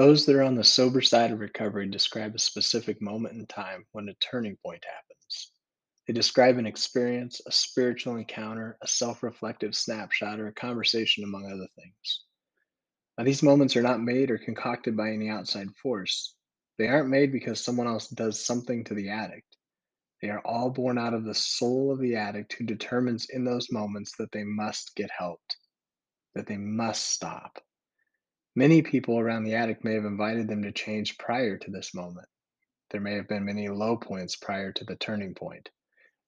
Those that are on the sober side of recovery describe a specific moment in time when a turning point happens. They describe an experience, a spiritual encounter, a self reflective snapshot, or a conversation, among other things. Now, these moments are not made or concocted by any outside force. They aren't made because someone else does something to the addict. They are all born out of the soul of the addict who determines in those moments that they must get helped, that they must stop. Many people around the addict may have invited them to change prior to this moment. There may have been many low points prior to the turning point.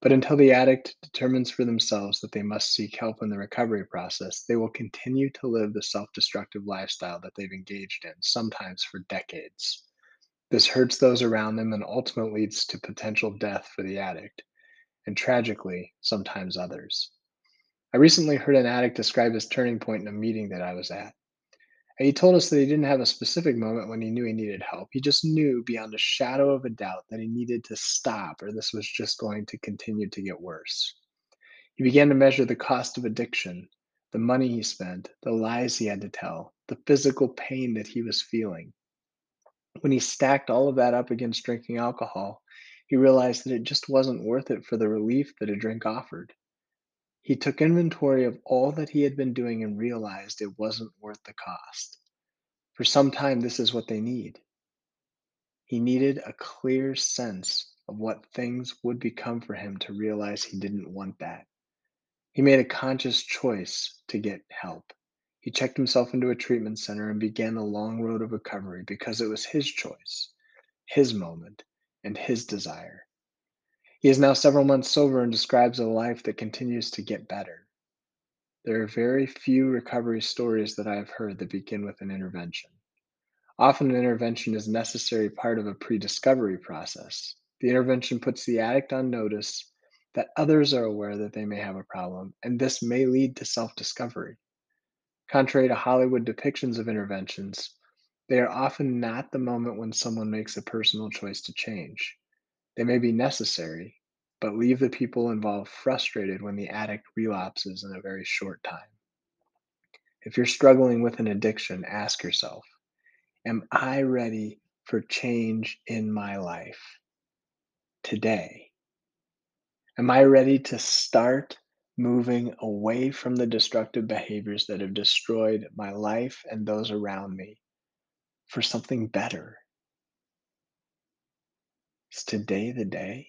But until the addict determines for themselves that they must seek help in the recovery process, they will continue to live the self destructive lifestyle that they've engaged in, sometimes for decades. This hurts those around them and ultimately leads to potential death for the addict, and tragically, sometimes others. I recently heard an addict describe his turning point in a meeting that I was at. And he told us that he didn't have a specific moment when he knew he needed help. He just knew beyond a shadow of a doubt that he needed to stop or this was just going to continue to get worse. He began to measure the cost of addiction, the money he spent, the lies he had to tell, the physical pain that he was feeling. When he stacked all of that up against drinking alcohol, he realized that it just wasn't worth it for the relief that a drink offered. He took inventory of all that he had been doing and realized it wasn't worth the cost. For some time, this is what they need. He needed a clear sense of what things would become for him to realize he didn't want that. He made a conscious choice to get help. He checked himself into a treatment center and began the long road of recovery because it was his choice, his moment, and his desire. He is now several months sober and describes a life that continues to get better. There are very few recovery stories that I have heard that begin with an intervention. Often, an intervention is a necessary part of a pre discovery process. The intervention puts the addict on notice that others are aware that they may have a problem, and this may lead to self discovery. Contrary to Hollywood depictions of interventions, they are often not the moment when someone makes a personal choice to change. They may be necessary, but leave the people involved frustrated when the addict relapses in a very short time. If you're struggling with an addiction, ask yourself Am I ready for change in my life today? Am I ready to start moving away from the destructive behaviors that have destroyed my life and those around me for something better? Is today the day?